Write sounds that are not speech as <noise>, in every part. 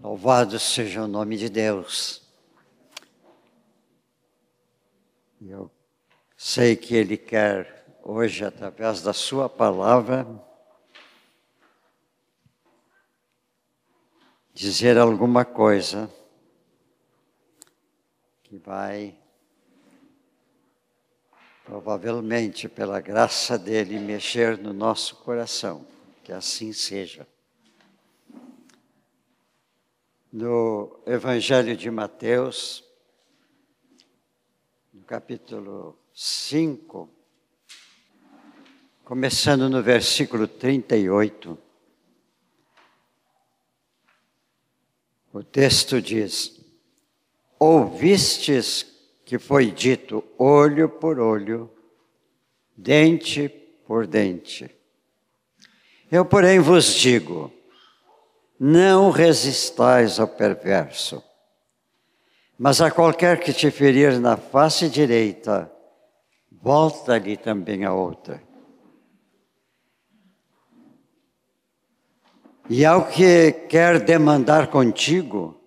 Louvado seja o nome de Deus. Eu sei que Ele quer hoje, através da Sua palavra, dizer alguma coisa que vai, provavelmente, pela graça dele, mexer no nosso coração. Que assim seja no Evangelho de Mateus, no capítulo 5, começando no versículo 38. O texto diz: Ouvistes que foi dito olho por olho, dente por dente. Eu, porém, vos digo: não resistais ao perverso, mas a qualquer que te ferir na face direita, volta-lhe também a outra. E ao que quer demandar contigo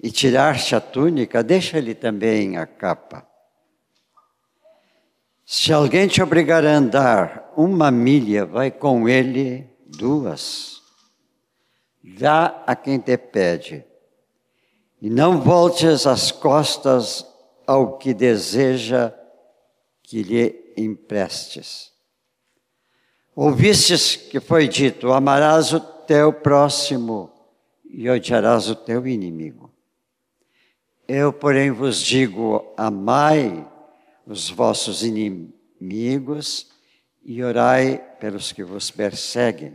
e tirar-te a túnica, deixa-lhe também a capa. Se alguém te obrigar a andar uma milha, vai com ele duas dá a quem te pede, e não voltes as costas ao que deseja que lhe emprestes. Ouvistes que foi dito: amarás o teu próximo e odiarás o teu inimigo. Eu, porém, vos digo: amai os vossos inimigos e orai pelos que vos perseguem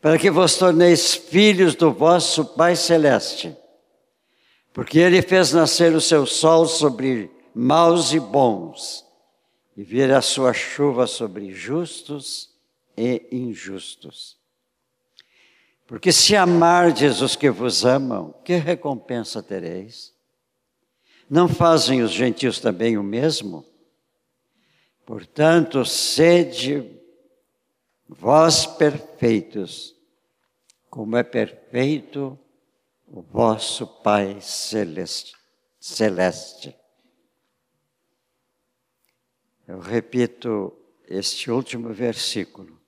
para que vos torneis filhos do vosso Pai Celeste. Porque Ele fez nascer o seu sol sobre maus e bons, e vir a sua chuva sobre justos e injustos. Porque se amardes os que vos amam, que recompensa tereis? Não fazem os gentios também o mesmo? Portanto, sede vós perfeitos, como é perfeito o vosso Pai celeste. celeste. Eu repito este último versículo.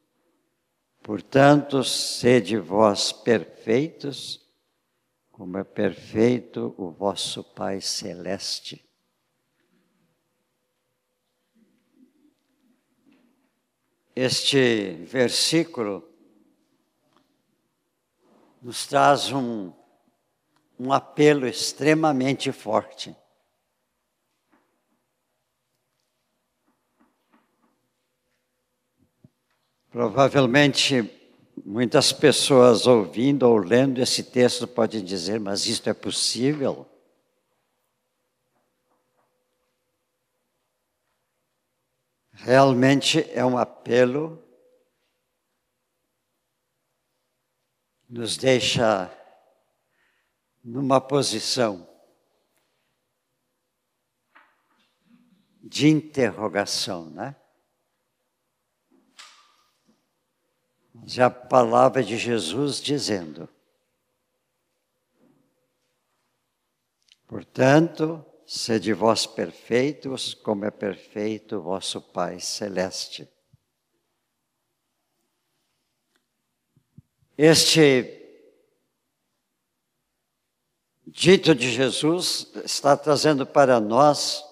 Portanto, sede vós perfeitos, como é perfeito o vosso Pai celeste. Este versículo nos traz um, um apelo extremamente forte. Provavelmente muitas pessoas ouvindo ou lendo esse texto podem dizer, mas isto é possível? Realmente é um apelo, nos deixa numa posição de interrogação, né? Já a palavra de Jesus dizendo, portanto, Sede vós perfeitos, como é perfeito vosso Pai Celeste. Este dito de Jesus está trazendo para nós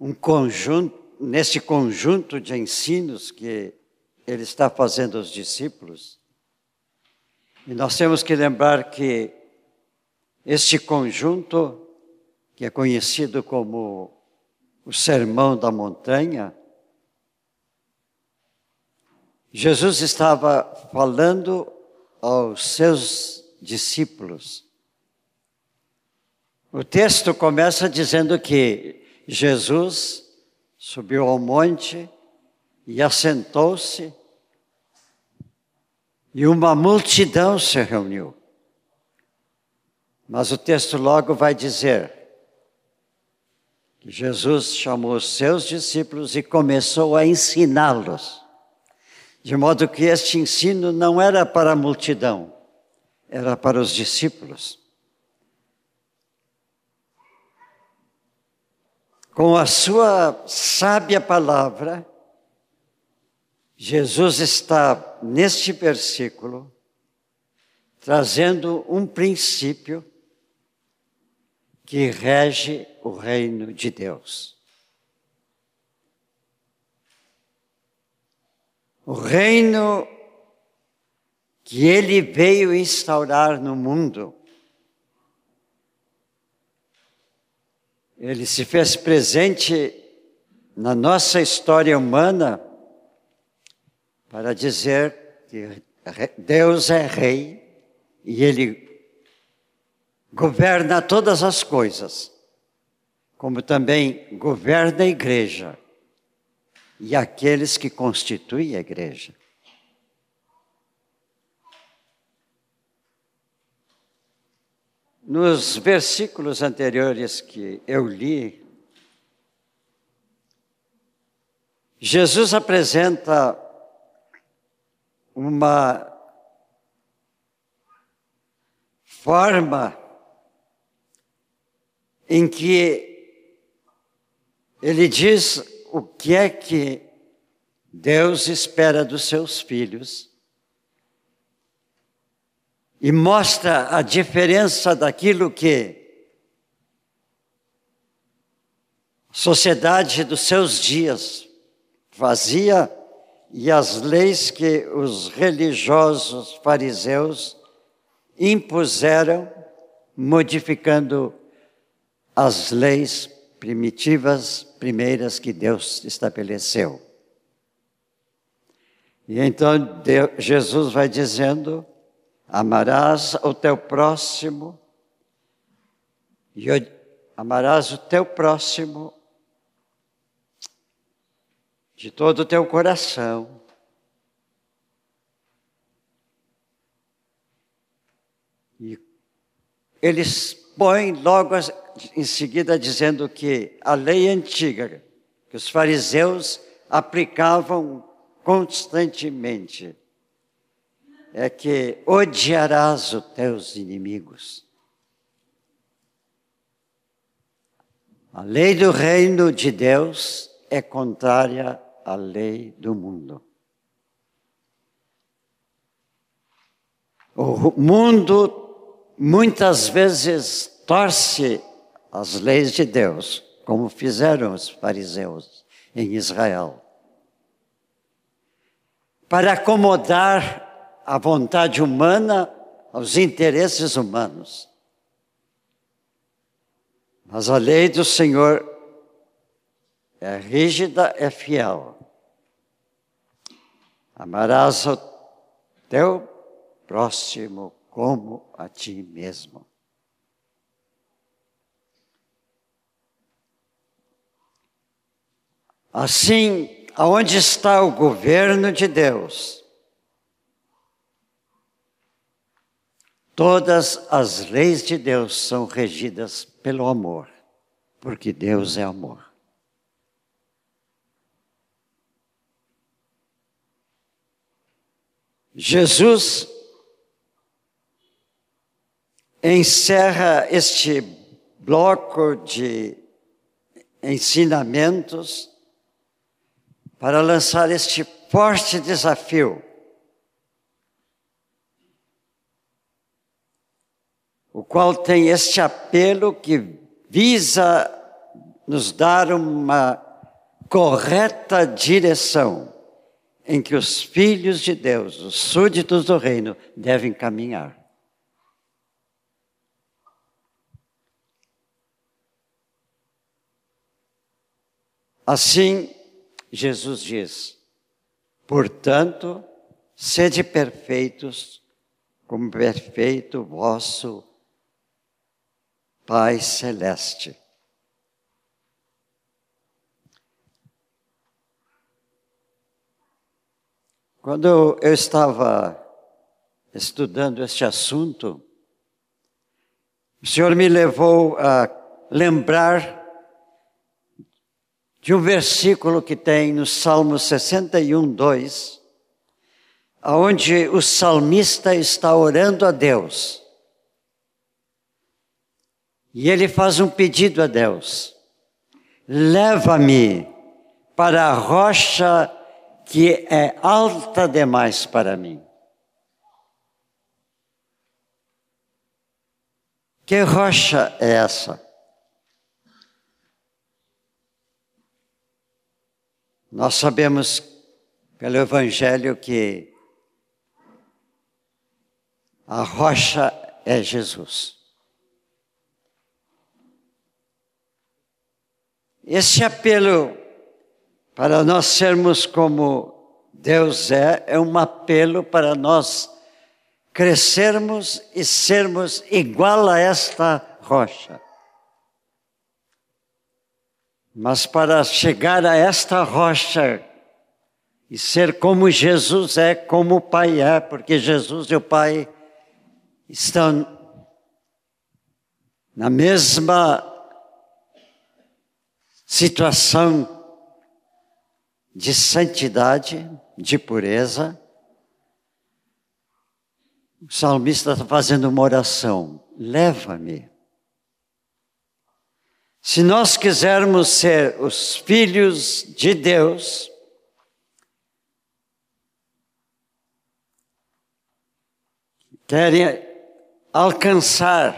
um conjunto, nesse conjunto de ensinos que ele está fazendo aos discípulos. E nós temos que lembrar que este conjunto, que é conhecido como o Sermão da Montanha, Jesus estava falando aos seus discípulos. O texto começa dizendo que Jesus subiu ao monte e assentou-se, e uma multidão se reuniu. Mas o texto logo vai dizer que Jesus chamou os seus discípulos e começou a ensiná-los. De modo que este ensino não era para a multidão, era para os discípulos. Com a sua sábia palavra, Jesus está neste versículo trazendo um princípio que rege o reino de Deus. O reino que ele veio instaurar no mundo. Ele se fez presente na nossa história humana para dizer que Deus é rei e ele governa todas as coisas, como também governa a igreja e aqueles que constituem a igreja. Nos versículos anteriores que eu li, Jesus apresenta uma forma em que ele diz o que é que Deus espera dos seus filhos e mostra a diferença daquilo que a sociedade dos seus dias fazia e as leis que os religiosos fariseus impuseram, modificando as leis primitivas primeiras que Deus estabeleceu. E então Deus, Jesus vai dizendo: amarás o teu próximo, e amarás o teu próximo de todo o teu coração. E eles põem logo em seguida dizendo que a lei antiga, que os fariseus aplicavam constantemente, é que odiarás os teus inimigos. A lei do reino de Deus é contrária à lei do mundo. O mundo muitas vezes torce as leis de Deus, como fizeram os fariseus em Israel, para acomodar a vontade humana aos interesses humanos. Mas a lei do Senhor é rígida, é fiel. Amarás o teu próximo como a ti mesmo. Assim, aonde está o governo de Deus? Todas as leis de Deus são regidas pelo amor, porque Deus é amor. Jesus encerra este bloco de ensinamentos para lançar este forte desafio. O qual tem este apelo que visa nos dar uma correta direção em que os filhos de Deus, os súditos do reino, devem caminhar. Assim, Jesus diz: portanto, sede perfeitos, como perfeito vosso Pai Celeste. Quando eu estava estudando este assunto, o Senhor me levou a lembrar de um versículo que tem no Salmo 61, 2, onde o salmista está orando a Deus. E ele faz um pedido a Deus: leva-me para a rocha que é alta demais para mim. Que rocha é essa? Nós sabemos pelo Evangelho que a rocha é Jesus. Esse apelo para nós sermos como Deus é, é um apelo para nós crescermos e sermos igual a esta rocha. Mas para chegar a esta rocha e ser como Jesus é, como o Pai é, porque Jesus e o Pai estão na mesma situação de santidade, de pureza, o salmista está fazendo uma oração: leva-me. Se nós quisermos ser os filhos de Deus, querem alcançar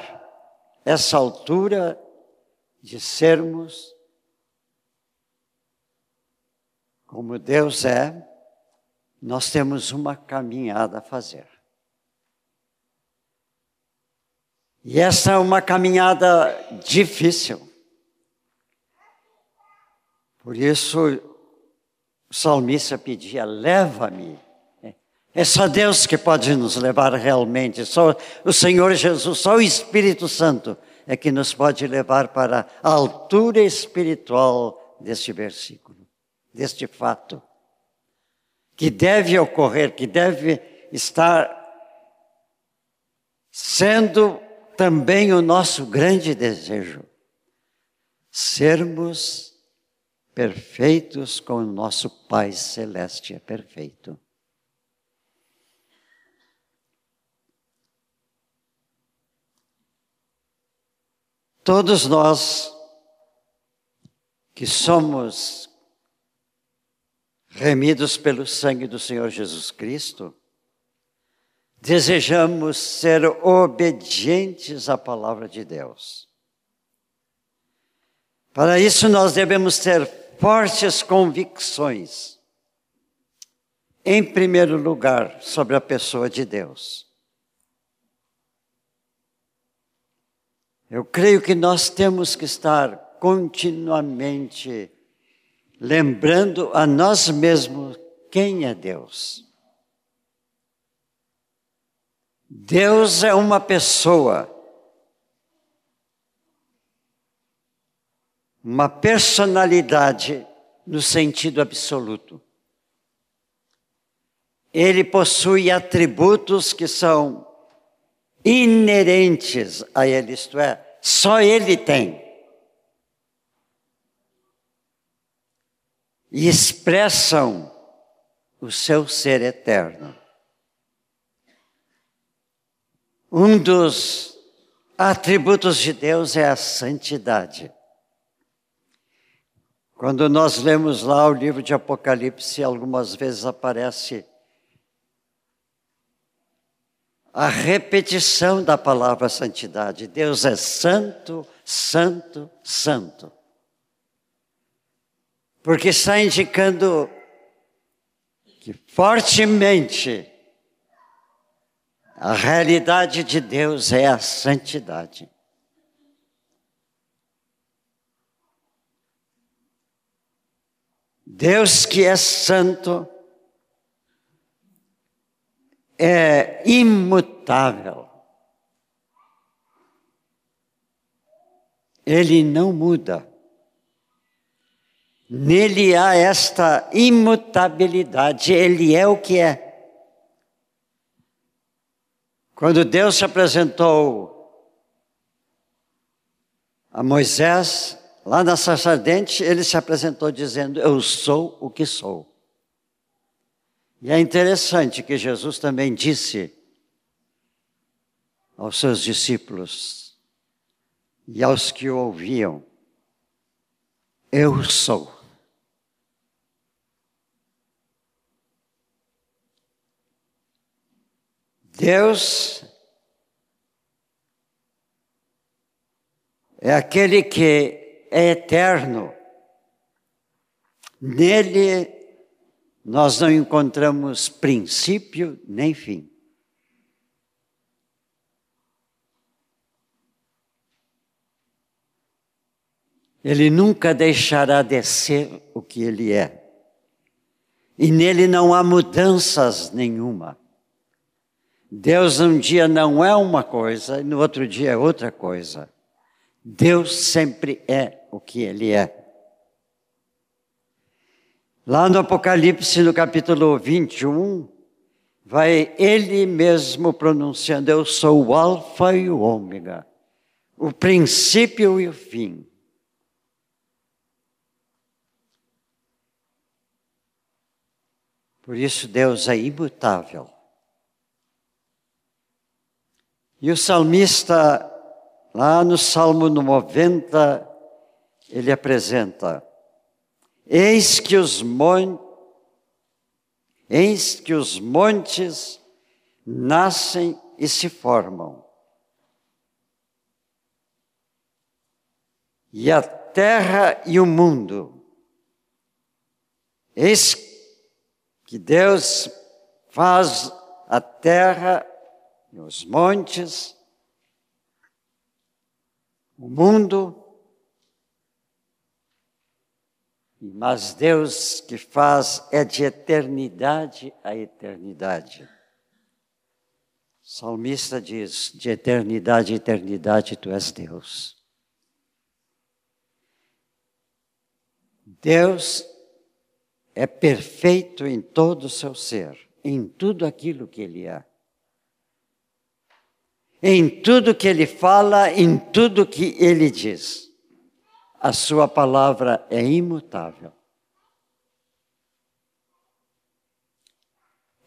essa altura de sermos como Deus é, nós temos uma caminhada a fazer. E essa é uma caminhada difícil. Por isso, o salmista pedia: leva-me. É só Deus que pode nos levar realmente, só o Senhor Jesus, só o Espírito Santo é que nos pode levar para a altura espiritual deste versículo, deste fato, que deve ocorrer, que deve estar sendo também o nosso grande desejo, sermos perfeitos como nosso Pai Celeste é perfeito. Todos nós que somos remidos pelo sangue do Senhor Jesus Cristo, desejamos ser obedientes à palavra de Deus. Para isso, nós devemos ter fortes convicções, em primeiro lugar, sobre a pessoa de Deus. Eu creio que nós temos que estar continuamente lembrando a nós mesmos quem é Deus. Deus é uma pessoa, uma personalidade no sentido absoluto. Ele possui atributos que são inerentes a ele, isto é, só ele tem. E expressam o seu ser eterno. Um dos atributos de Deus é a santidade. Quando nós lemos lá o livro de Apocalipse, algumas vezes aparece a repetição da palavra santidade. Deus é santo, santo, santo. Porque está indicando que fortemente a realidade de Deus é a santidade. Deus que é santo é imutável. Ele não muda. Nele há esta imutabilidade, ele é o que é. Quando Deus se apresentou a Moisés, lá na sarça ardente, ele se apresentou dizendo: Eu sou o que sou. E é interessante que Jesus também disse aos seus discípulos e aos que o ouviam: Eu sou. Deus é aquele que é eterno. Nele nós não encontramos princípio nem fim. Ele nunca deixará de ser o que ele é. E nele não há mudanças nenhuma. Deus um dia não é uma coisa e no outro dia é outra coisa. Deus sempre é o que ele é. Lá no Apocalipse, no capítulo 21, vai ele mesmo pronunciando: Eu sou o Alfa e o Ômega, o princípio e o fim. Por isso, Deus é imutável. E o salmista, lá no Salmo 90, ele apresenta: Eis que os montes, eis que os montes nascem e se formam. E a terra e o mundo. Eis que Deus faz a terra e os montes, o mundo, Mas Deus que faz é de eternidade a eternidade. O salmista diz: de eternidade a eternidade tu és Deus. Deus é perfeito em todo o seu ser, em tudo aquilo que Ele é. Em tudo que Ele fala, em tudo que Ele diz a sua palavra é imutável.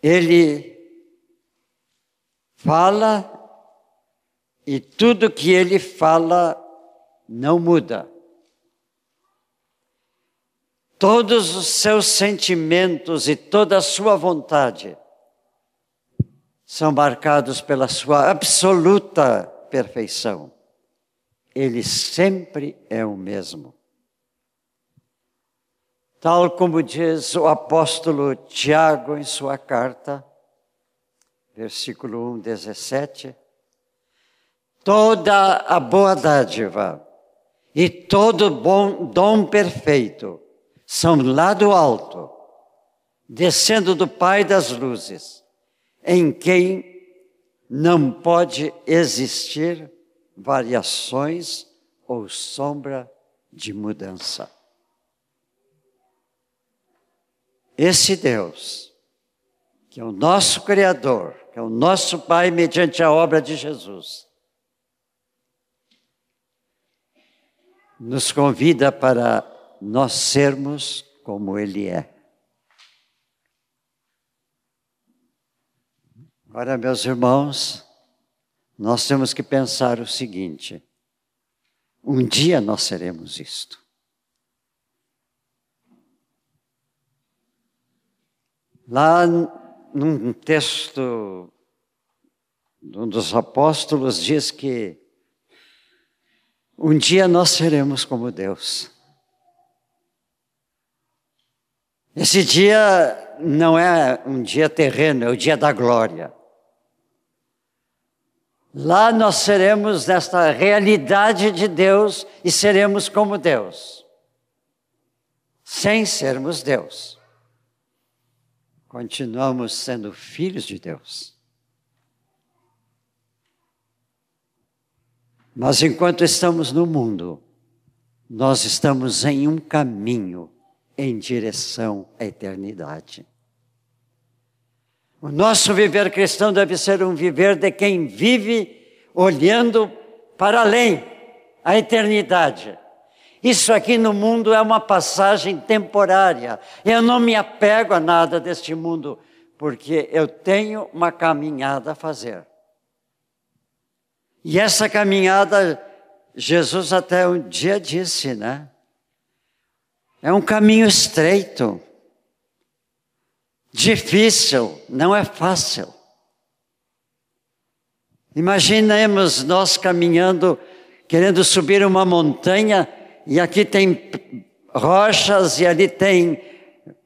Ele fala e tudo que ele fala não muda. Todos os seus sentimentos e toda a sua vontade são marcados pela sua absoluta perfeição ele sempre é o mesmo. Tal como diz o apóstolo Tiago em sua carta, versículo 1, 17, toda a boa dádiva e todo bom dom perfeito são lá do alto, descendo do Pai das luzes, em quem não pode existir variações ou sombra de mudança. Esse Deus, que é o nosso Criador, que é o nosso Pai mediante a obra de Jesus, nos convida para nós sermos como Ele é. Agora, meus irmãos, nós temos que pensar o seguinte: um dia nós seremos isto. Lá num texto um dos apóstolos diz que um dia nós seremos como Deus. Esse dia não é um dia terreno, é o dia da glória. Lá nós seremos nesta realidade de Deus e seremos como Deus, sem sermos Deus. Continuamos sendo filhos de Deus. Mas enquanto estamos no mundo, nós estamos em um caminho em direção à eternidade. O nosso viver cristão deve ser um viver de quem vive olhando para além, a eternidade. Isso aqui no mundo é uma passagem temporária. Eu não me apego a nada deste mundo. porque eu tenho uma caminhada a fazer. E essa caminhada, Jesus até um dia disse, né? É um caminho estreito, difícil, não é fácil. Imaginemos nós caminhando, querendo subir uma montanha, e aqui tem rochas, e ali tem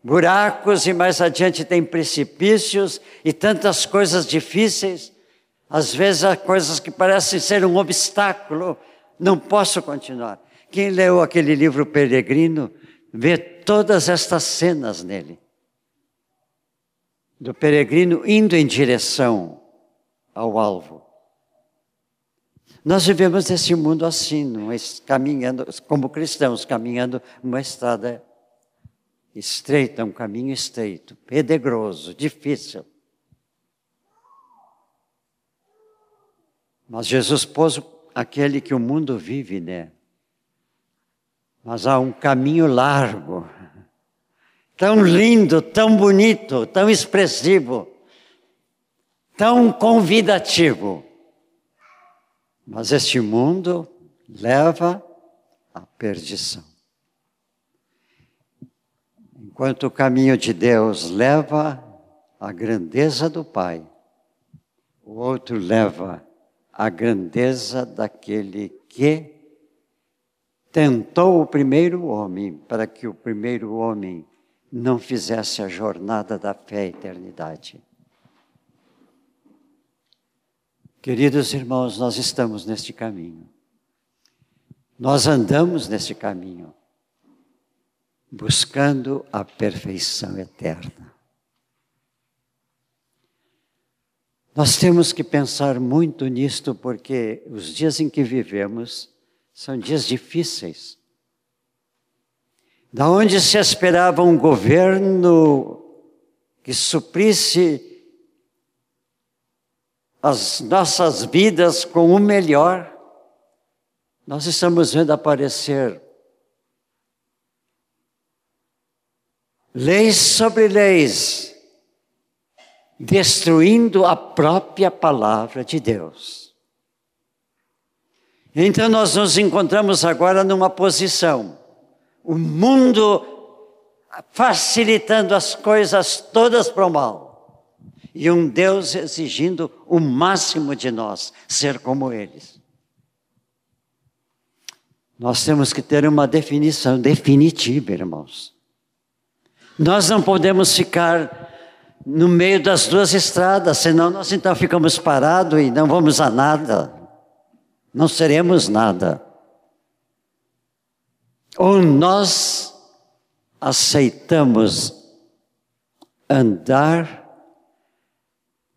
buracos, e mais adiante tem precipícios, e tantas coisas difíceis. Às vezes há coisas que parecem ser um obstáculo, não posso continuar. Quem leu aquele livro Peregrino vê todas estas cenas nele. Do peregrino indo em direção ao alvo. Nós vivemos nesse mundo assim, caminhando, como cristãos, caminhando uma estrada estreita, um caminho estreito, pedregoso, difícil. Mas Jesus pôs aquele que o mundo vive, né? Mas há um caminho largo, tão lindo, tão bonito, tão expressivo, tão convidativo mas este mundo leva à perdição. Enquanto o caminho de Deus leva à grandeza do Pai, o outro leva à grandeza daquele que tentou o primeiro homem para que o primeiro homem não fizesse a jornada da fé à eternidade. Queridos irmãos, nós estamos neste caminho. Nós andamos neste caminho, buscando a perfeição eterna. Nós temos que pensar muito nisto, porque os dias em que vivemos são dias difíceis. Da onde se esperava um governo que suprisse as nossas vidas com o melhor, nós estamos vendo aparecer leis sobre leis, destruindo a própria palavra de Deus. Então nós nos encontramos agora numa posição, o mundo facilitando as coisas todas para o mal e um Deus exigindo o máximo de nós, ser como eles. Nós temos que ter uma definição definitiva, irmãos. Nós não podemos ficar no meio das duas estradas, senão nós então ficamos parados e não vamos a nada. Não seremos nada. Ou nós aceitamos andar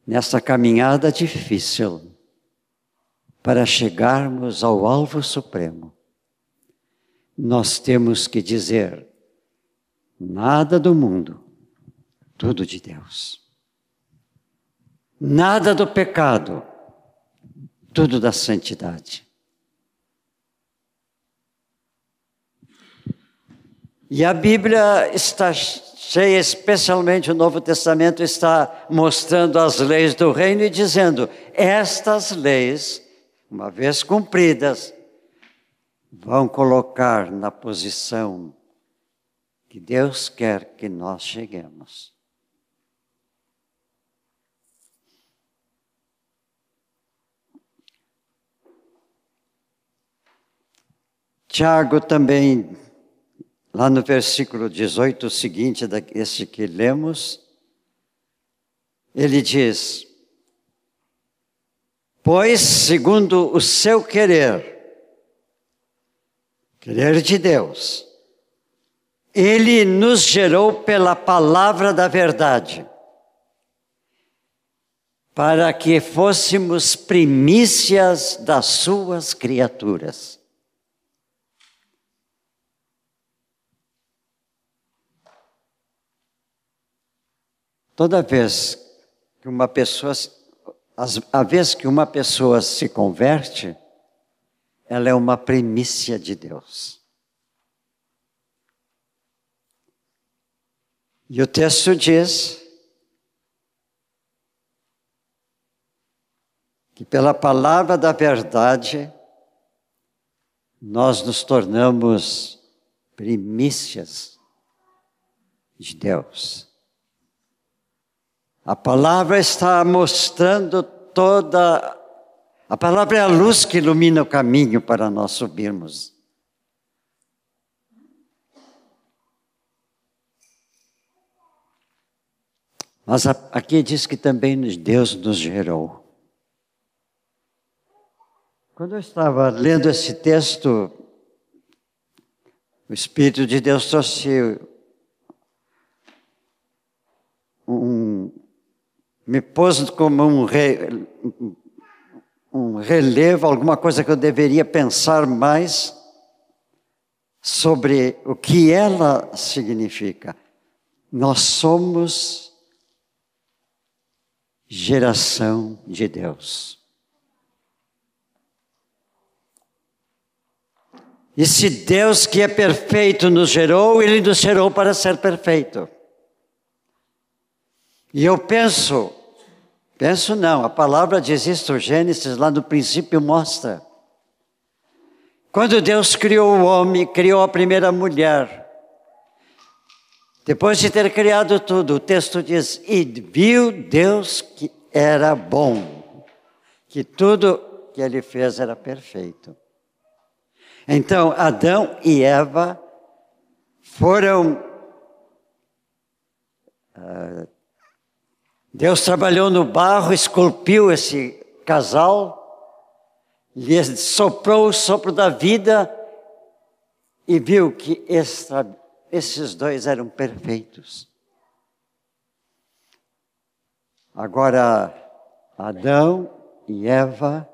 nessa caminhada difícil para chegarmos ao alvo supremo, nós temos que dizer: nada do mundo, tudo de Deus. Nada do pecado, tudo da santidade. E a Bíblia está cheia, especialmente o Novo Testamento está mostrando as leis do reino e dizendo: estas leis, uma vez cumpridas, vão colocar na posição que Deus quer que nós cheguemos. Tiago também Lá no versículo 18 seguinte, desse que lemos, ele diz: Pois, segundo o seu querer, querer de Deus, ele nos gerou pela palavra da verdade, para que fôssemos primícias das suas criaturas. Toda vez que uma pessoa, a vez que uma pessoa se converte, ela é uma primícia de Deus. E o texto diz que pela palavra da verdade nós nos tornamos primícias de Deus. A palavra está mostrando toda. A palavra é a luz que ilumina o caminho para nós subirmos. Mas aqui diz que também Deus nos gerou. Quando eu estava lendo esse texto, o Espírito de Deus trouxe um, me pôs como um, re, um relevo, alguma coisa que eu deveria pensar mais sobre o que ela significa. Nós somos geração de Deus. E se Deus que é perfeito nos gerou, Ele nos gerou para ser perfeito. E eu penso, penso não, a palavra diz isso, Gênesis lá no princípio mostra. Quando Deus criou o homem, criou a primeira mulher. Depois de ter criado tudo, o texto diz: E viu Deus que era bom, que tudo que ele fez era perfeito. Então, Adão e Eva foram. Uh, Deus trabalhou no barro, esculpiu esse casal, lhe soprou o sopro da vida e viu que esses dois eram perfeitos. Agora, Adão e Eva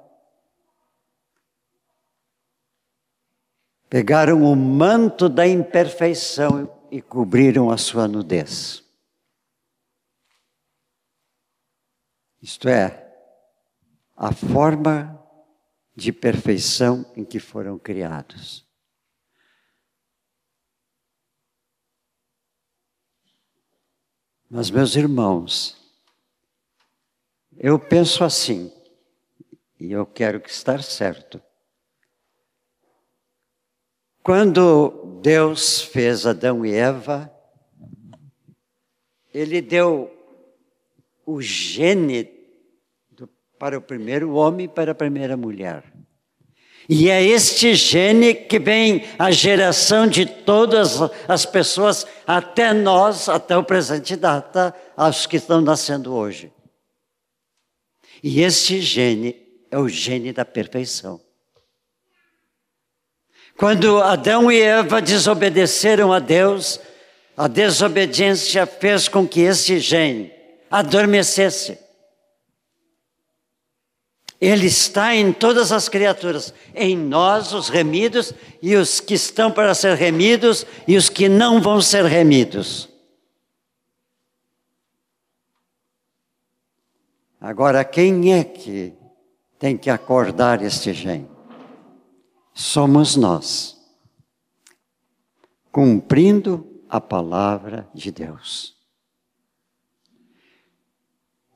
pegaram o manto da imperfeição e cobriram a sua nudez. Isto é, a forma de perfeição em que foram criados. Mas, meus irmãos, eu penso assim, e eu quero que estar certo. Quando Deus fez Adão e Eva, Ele deu o gene do, para o primeiro homem e para a primeira mulher. E é este gene que vem a geração de todas as pessoas, até nós, até o presente data, aos que estão nascendo hoje. E este gene é o gene da perfeição. Quando Adão e Eva desobedeceram a Deus, a desobediência fez com que esse gene adormecesse. Ele está em todas as criaturas, em nós, os remidos, e os que estão para ser remidos, e os que não vão ser remidos. Agora, quem é que tem que acordar este gene? somos nós, cumprindo a palavra de Deus.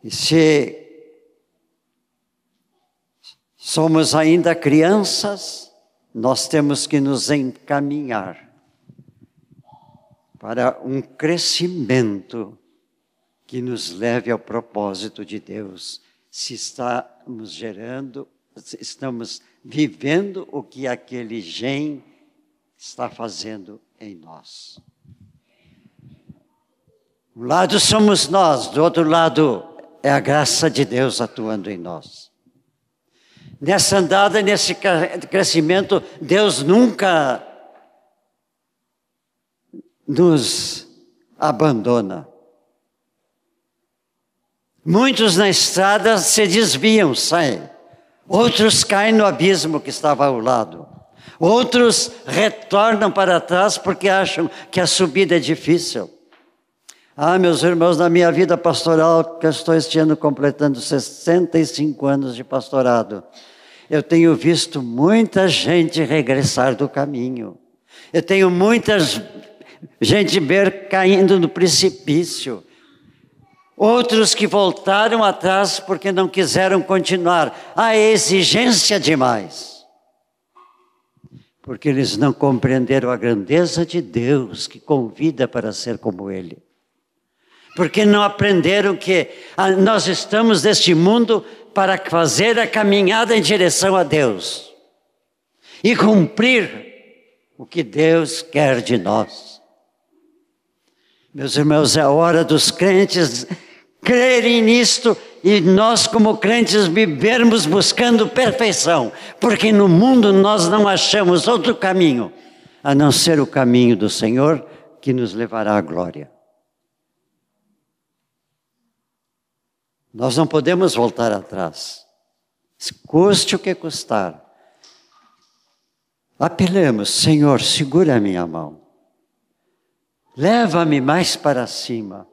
E se somos ainda crianças, nós temos que nos encaminhar para um crescimento que nos leve ao propósito de Deus, se estamos gerando, estamos vivendo o que aquele gen está fazendo em nós. Um lado somos nós, do outro lado é a graça de Deus atuando em nós. Nessa andada, nesse crescimento, Deus nunca nos abandona. Muitos na estrada se desviam, saem. Outros caem no abismo que estava ao lado. Outros retornam para trás porque acham que a subida é difícil. Ah, meus irmãos, na minha vida pastoral, que eu estou este ano completando 65 anos de pastorado, eu tenho visto muita gente regressar do caminho. Eu tenho muita gente ver caindo no precipício. Outros que voltaram atrás porque não quiseram continuar. A exigência demais. Porque eles não compreenderam a grandeza de Deus que convida para ser como Ele. Porque não aprenderam que nós estamos neste mundo para fazer a caminhada em direção a Deus e cumprir o que Deus quer de nós. Meus irmãos, é hora dos crentes crerem nisto e nós, como crentes, vivermos buscando perfeição, porque no mundo nós não achamos outro caminho a não ser o caminho do Senhor que nos levará à glória. Nós não podemos voltar atrás, custe o que custar. Apelemos, Senhor, segura a minha mão. Leva-me mais para cima.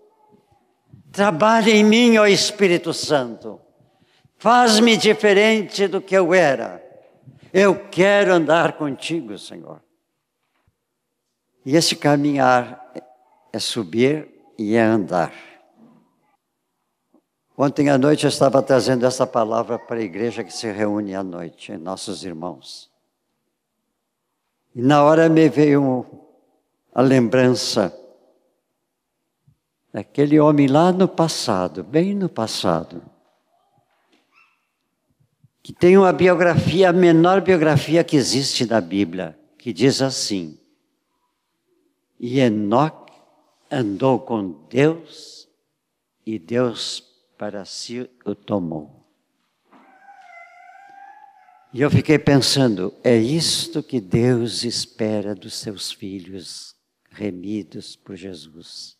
Trabalha em mim, ó Espírito Santo. Faz-me diferente do que eu era. Eu quero andar contigo, Senhor. E esse caminhar é subir e é andar. Ontem à noite eu estava trazendo essa palavra para a igreja que se reúne à noite, nossos irmãos. E na hora me veio a lembrança daquele homem lá no passado, bem no passado, que tem uma biografia, a menor biografia que existe na Bíblia, que diz assim: E Enoque andou com Deus e Deus para si o tomou. E eu fiquei pensando, é isto que Deus espera dos seus filhos remidos por Jesus.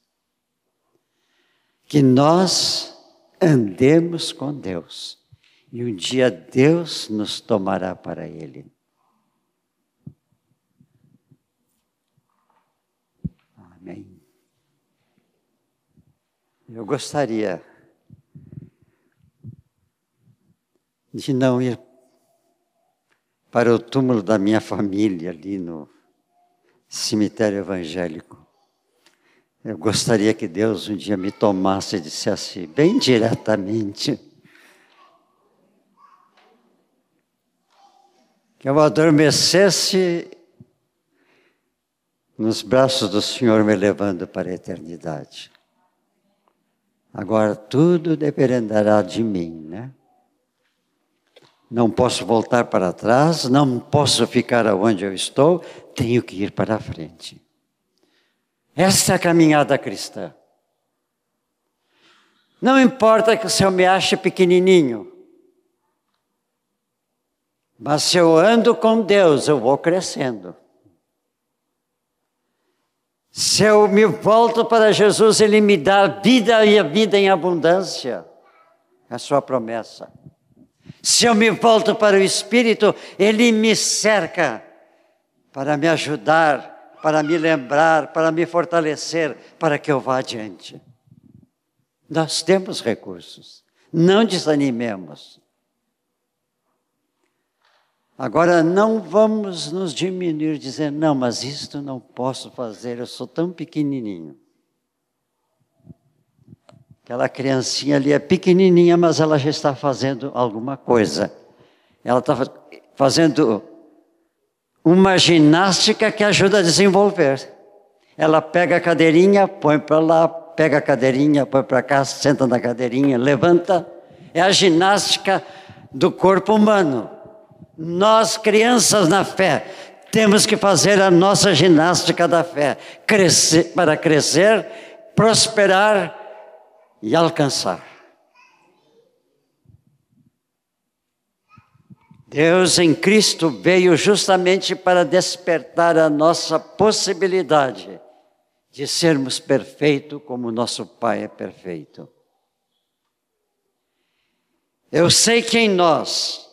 Que nós andemos com Deus e um dia Deus nos tomará para Ele. Amém. Eu gostaria de não ir para o túmulo da minha família ali no cemitério evangélico. Eu gostaria que Deus um dia me tomasse e dissesse bem diretamente que eu adormecesse nos braços do Senhor me levando para a eternidade. Agora tudo dependerá de mim, né? Não posso voltar para trás, não posso ficar onde eu estou, tenho que ir para a frente. Essa é a caminhada cristã. Não importa que o Senhor me ache pequenininho, mas se eu ando com Deus, eu vou crescendo. Se eu me volto para Jesus, Ele me dá vida e a vida em abundância. É a sua promessa. Se eu me volto para o Espírito, Ele me cerca para me ajudar, para me lembrar, para me fortalecer, para que eu vá adiante. Nós temos recursos, não desanimemos. Agora, não vamos nos diminuir, dizer, não, mas isto não posso fazer, eu sou tão pequenininho. Aquela criancinha ali é pequenininha, mas ela já está fazendo alguma coisa. Ela está fazendo uma ginástica que ajuda a desenvolver. Ela pega a cadeirinha, põe para lá, pega a cadeirinha, põe para cá, senta na cadeirinha, levanta. É a ginástica do corpo humano. Nós, crianças na fé, temos que fazer a nossa ginástica da fé, crescer, para crescer, prosperar e alcançar. Deus em Cristo veio justamente para despertar a nossa possibilidade de sermos perfeitos como nosso Pai é perfeito. Eu sei que em nós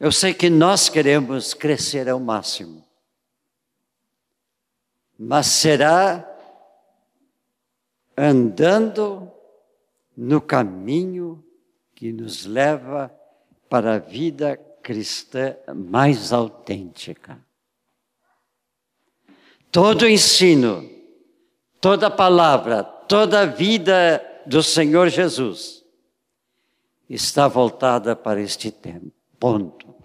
Eu sei que nós queremos crescer ao máximo mas será andando no caminho que nos leva para a vida cristã mais autêntica. todo ensino, toda palavra, toda vida do Senhor Jesus está voltada para este tempo. Ponto.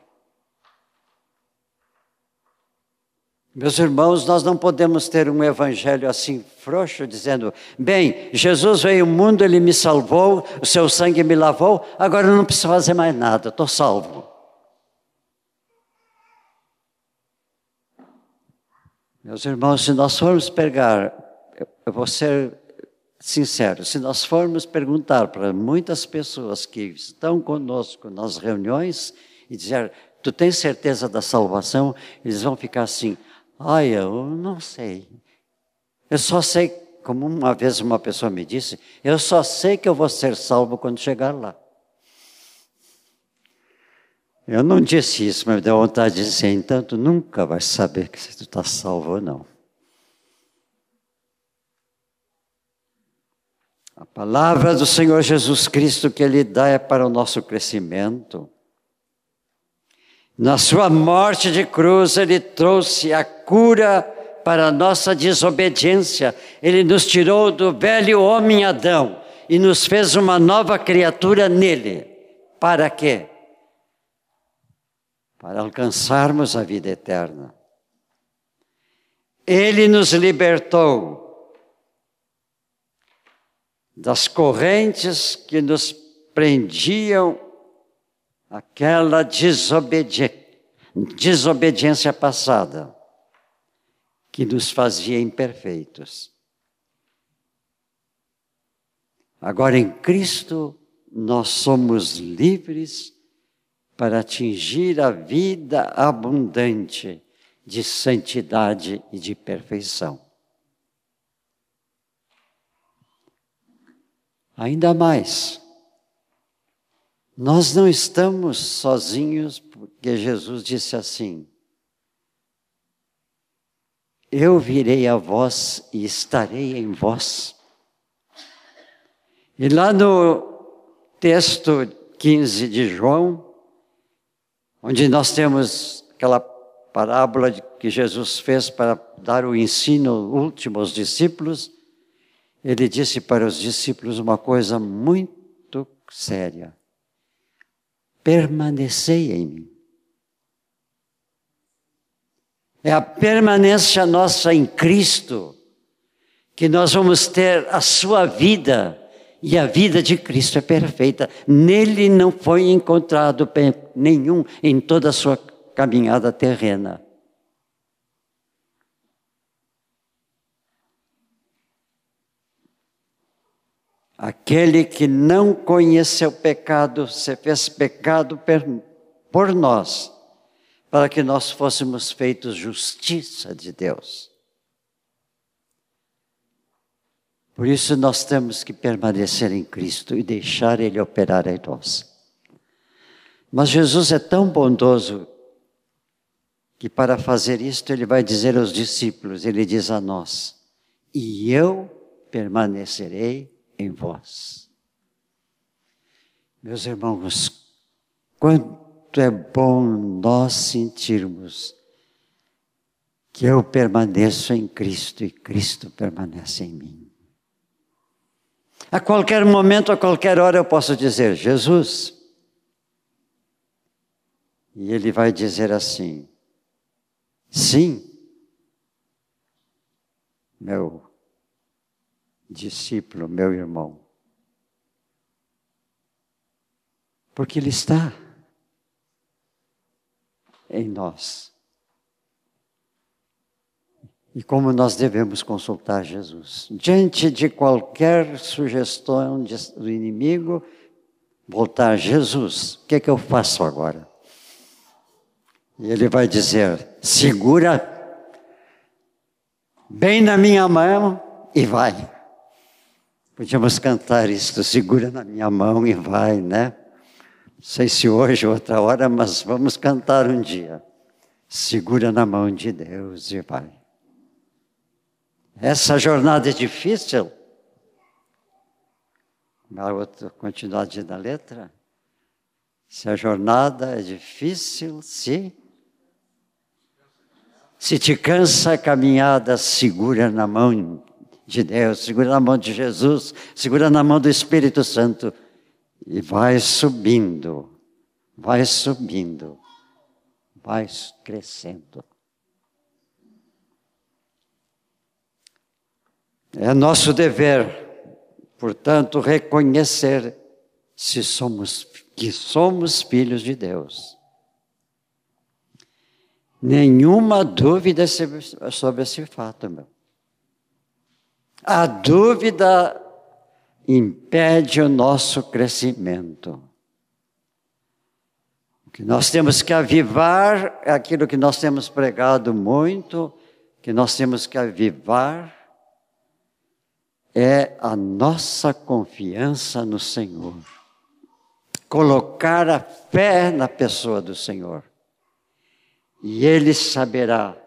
Meus irmãos, nós não podemos ter um evangelho assim frouxo, dizendo: bem, Jesus veio ao mundo, ele me salvou, o seu sangue me lavou, agora eu não preciso fazer mais nada, estou salvo. Meus irmãos, se nós formos pegar, eu vou ser sincero, se nós formos perguntar para muitas pessoas que estão conosco nas reuniões e dizer, tu tens certeza da salvação? Eles vão ficar assim, ai, eu não sei. Eu só sei, como uma vez uma pessoa me disse, eu só sei que eu vou ser salvo quando chegar lá. Eu não disse isso, mas me deu vontade de dizer, então tu nunca vais saber se tu está salvo ou não. A palavra do Senhor Jesus Cristo que Ele dá é para o nosso crescimento. Na sua morte de cruz, Ele trouxe a cura para a nossa desobediência. Ele nos tirou do velho homem Adão e nos fez uma nova criatura nele. Para quê? Para alcançarmos a vida eterna. Ele nos libertou das correntes que nos prendiam aquela desobediência passada, que nos fazia imperfeitos. Agora em Cristo nós somos livres para atingir a vida abundante de santidade e de perfeição. Ainda mais, nós não estamos sozinhos, porque Jesus disse assim: Eu virei a vós e estarei em vós. E lá no texto 15 de João, onde nós temos aquela parábola que Jesus fez para dar o ensino último aos discípulos, ele disse para os discípulos uma coisa muito séria: permanecei em mim. É a permanência nossa em Cristo que nós vamos ter a sua vida e a vida de Cristo é perfeita. Nele não foi encontrado nenhum em toda a sua caminhada terrena. Aquele que não conheceu pecado, se fez pecado por nós, para que nós fôssemos feitos justiça de Deus. Por isso nós temos que permanecer em Cristo e deixar Ele operar em nós. Mas Jesus é tão bondoso que para fazer isto Ele vai dizer aos discípulos, Ele diz a nós, e eu permanecerei em vós. Meus irmãos, quanto é bom nós sentirmos que eu permaneço em Cristo e Cristo permanece em mim. A qualquer momento, a qualquer hora, eu posso dizer: Jesus. E ele vai dizer assim: sim, meu discípulo, meu irmão. Porque Ele está em nós. E como nós devemos consultar Jesus? Diante de qualquer sugestão do inimigo, voltar, Jesus, o que é que eu faço agora? E ele vai dizer: segura bem na minha mão e vai. Podíamos cantar isto, segura na minha mão e vai, né? Não sei se hoje ou outra hora, mas vamos cantar um dia. Segura na mão de Deus e vai. Essa jornada é difícil. A outra continuidade da letra. Se a jornada é difícil, se Se te cansa a caminhada, segura na mão de Deus, segura na mão de Jesus, segura na mão do Espírito Santo e vai subindo, vai subindo, vai crescendo. É nosso dever, portanto, reconhecer se somos que somos filhos de Deus. Nenhuma dúvida sobre esse fato, meu. A dúvida impede o nosso crescimento. O que nós temos que avivar é aquilo que nós temos pregado muito, que nós temos que avivar é a nossa confiança no Senhor. Colocar a fé na pessoa do Senhor. E Ele saberá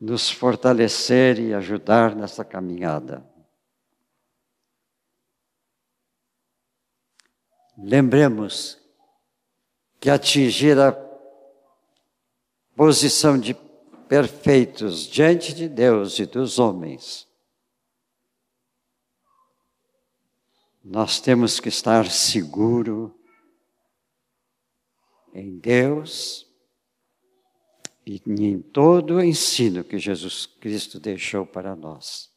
nos fortalecer e ajudar nessa caminhada. Lembremos que atingir a posição de perfeitos diante de Deus e dos homens, nós temos que estar seguro em Deus e em todo o ensino que Jesus Cristo deixou para nós.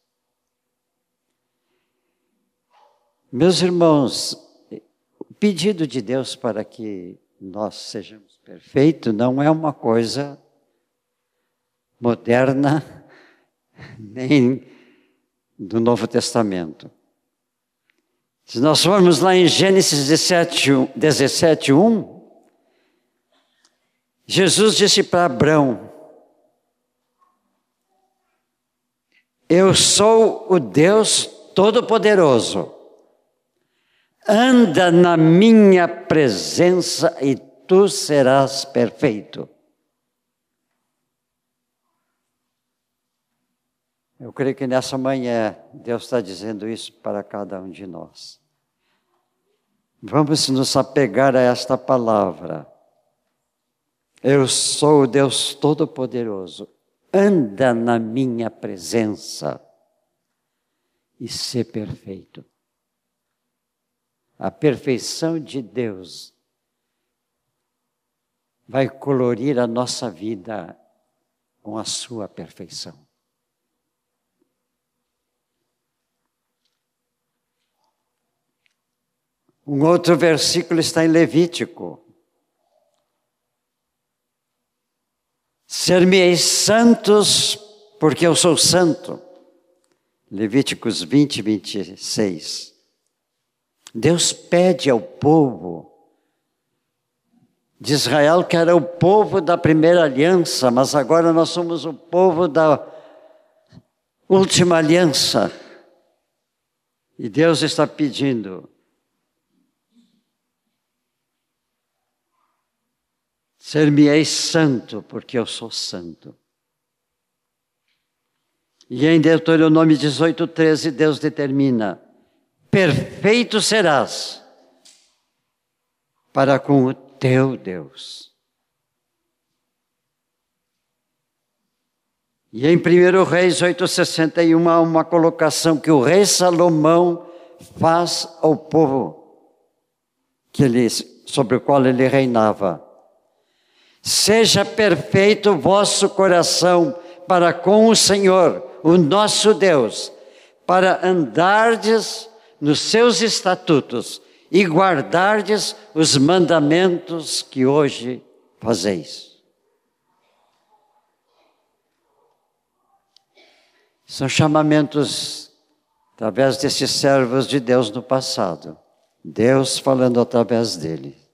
Meus irmãos, pedido de Deus para que nós sejamos perfeitos não é uma coisa moderna, <laughs> nem do Novo Testamento. Se nós formos lá em Gênesis 17, 17 1, Jesus disse para Abraão: Eu sou o Deus Todo-Poderoso anda na minha presença e tu serás perfeito. Eu creio que nessa manhã Deus está dizendo isso para cada um de nós. Vamos nos apegar a esta palavra. Eu sou o Deus Todo-Poderoso. Anda na minha presença e ser perfeito a perfeição de Deus vai colorir a nossa vida com a sua perfeição. Um outro versículo está em Levítico. Ser-me-eis santos, porque eu sou santo. Levíticos 20, 26. Deus pede ao povo de Israel, que era o povo da primeira aliança, mas agora nós somos o povo da última aliança. E Deus está pedindo. Ser-me-eis santo, porque eu sou santo. E em Deuteronômio 18, 13, Deus determina: perfeito serás para com o teu Deus. E em 1 Reis 8,61 há uma colocação que o rei Salomão faz ao povo que ele, sobre o qual ele reinava. Seja perfeito o vosso coração para com o Senhor, o nosso Deus, para andardes nos seus estatutos e guardardes os mandamentos que hoje fazeis. São chamamentos através desses servos de Deus no passado. Deus falando através dele.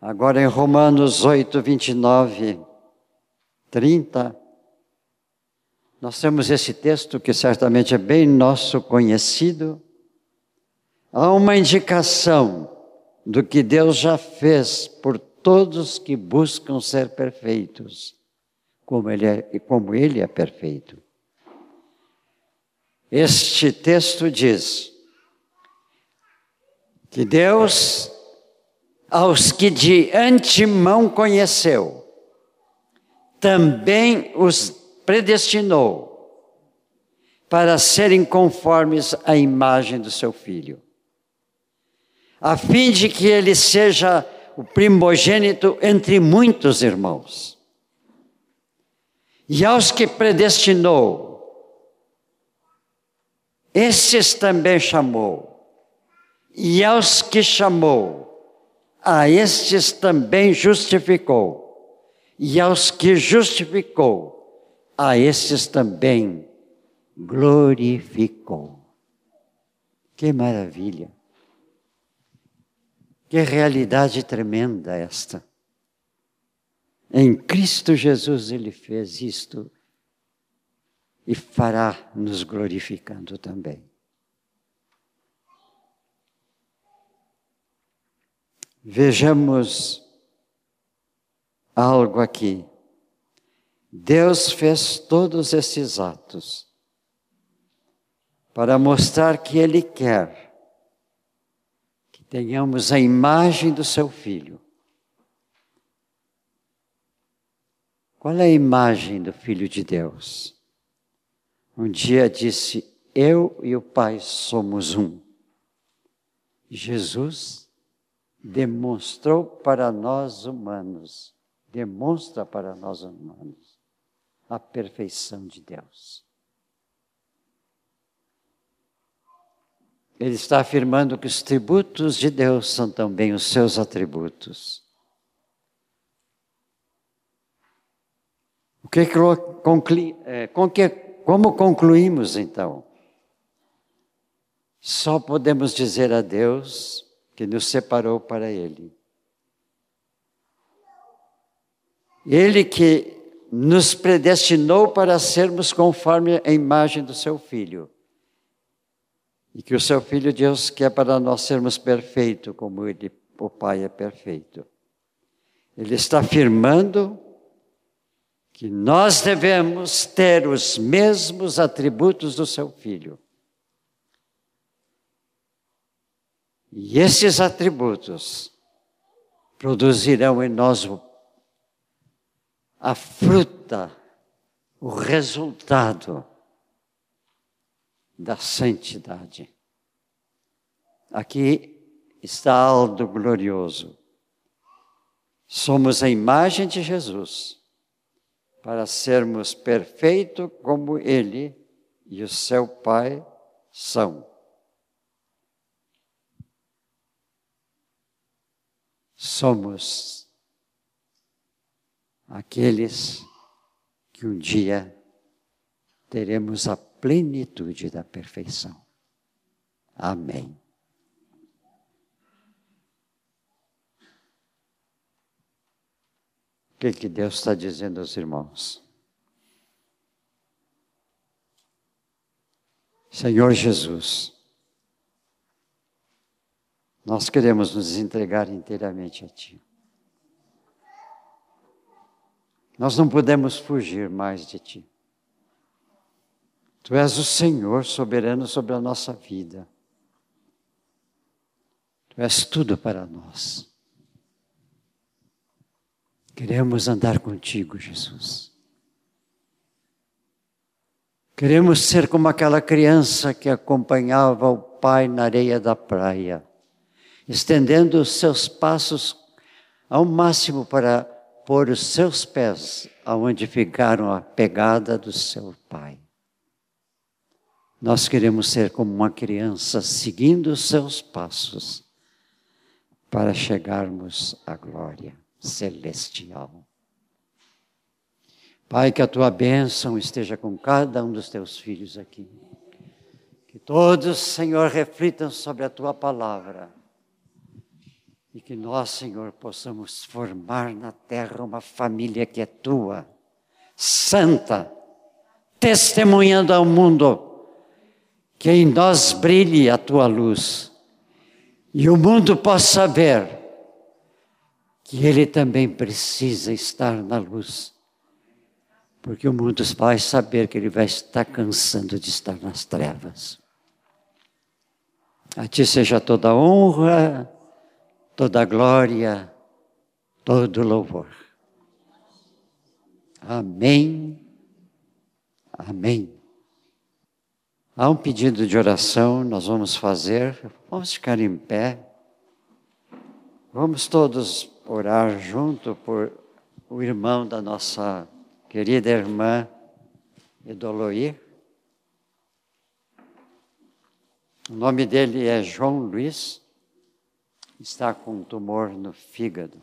Agora em Romanos 8, 29, 30. Nós temos esse texto que certamente é bem nosso conhecido. Há uma indicação do que Deus já fez por todos que buscam ser perfeitos, como Ele é, como ele é perfeito. Este texto diz que Deus aos que de antemão conheceu, também os predestinou para serem conformes à imagem do seu filho, a fim de que ele seja o primogênito entre muitos irmãos. E aos que predestinou, esses também chamou. E aos que chamou, a estes também justificou. E aos que justificou, a estes também glorificou. Que maravilha! Que realidade tremenda esta. Em Cristo Jesus ele fez isto e fará nos glorificando também. Vejamos algo aqui. Deus fez todos esses atos para mostrar que Ele quer que tenhamos a imagem do Seu Filho. Qual é a imagem do Filho de Deus? Um dia disse: Eu e o Pai somos um. Jesus demonstrou para nós humanos, demonstra para nós humanos, a perfeição de Deus. Ele está afirmando que os tributos de Deus são também os seus atributos. O que, conclui, é, com que, como concluímos então? Só podemos dizer a Deus que nos separou para Ele. Ele que nos predestinou para sermos conforme a imagem do Seu Filho. E que o seu Filho Deus quer para nós sermos perfeitos, como ele, o Pai é perfeito. Ele está afirmando que nós devemos ter os mesmos atributos do seu Filho. E esses atributos produzirão em nós a fruta, o resultado da santidade. Aqui está algo glorioso. Somos a imagem de Jesus para sermos perfeitos como Ele e o seu Pai são. Somos aqueles que um dia teremos a plenitude da perfeição. Amém. O que, que Deus está dizendo aos irmãos? Senhor Jesus, nós queremos nos entregar inteiramente a Ti. Nós não podemos fugir mais de Ti. Tu és o Senhor soberano sobre a nossa vida. Tu és tudo para nós. Queremos andar contigo, Jesus. Queremos ser como aquela criança que acompanhava o pai na areia da praia, estendendo os seus passos ao máximo para pôr os seus pés aonde ficaram a pegada do seu pai. Nós queremos ser como uma criança seguindo os seus passos para chegarmos à glória celestial. Pai, que a tua bênção esteja com cada um dos teus filhos aqui. Que todos, Senhor, reflitam sobre a tua palavra. E que nós, Senhor, possamos formar na terra uma família que é tua, santa, testemunhando ao mundo que em nós brilhe a tua luz e o mundo possa ver que ele também precisa estar na luz, porque o mundo vai saber que ele vai estar cansando de estar nas trevas. A ti seja toda honra, toda glória, todo louvor. Amém. Amém. Há um pedido de oração, nós vamos fazer. Vamos ficar em pé. Vamos todos orar junto por o irmão da nossa querida irmã Edoloir. O nome dele é João Luiz está com um tumor no fígado.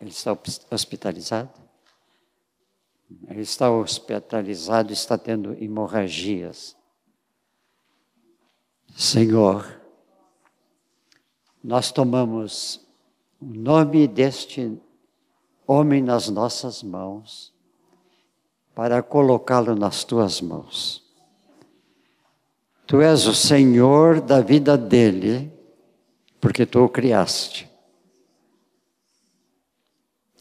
Ele está hospitalizado? Ele está hospitalizado, está tendo hemorragias. Senhor, nós tomamos o nome deste homem nas nossas mãos para colocá-lo nas tuas mãos. Tu és o Senhor da vida dele porque tu o criaste.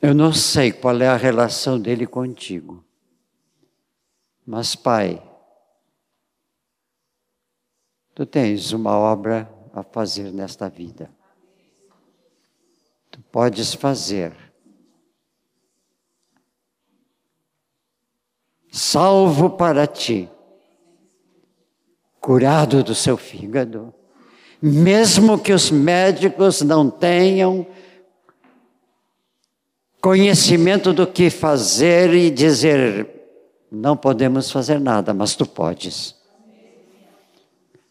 Eu não sei qual é a relação dele contigo, mas, Pai, tu tens uma obra a fazer nesta vida. Tu podes fazer. Salvo para ti, curado do seu fígado mesmo que os médicos não tenham conhecimento do que fazer e dizer, não podemos fazer nada, mas tu podes.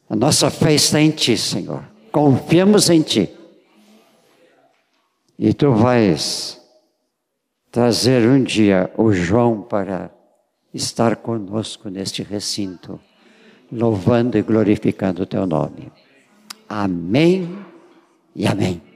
A nossa fé está em ti, Senhor. Confiamos em ti. E tu vais trazer um dia o João para estar conosco neste recinto, louvando e glorificando o teu nome. Amém e amém.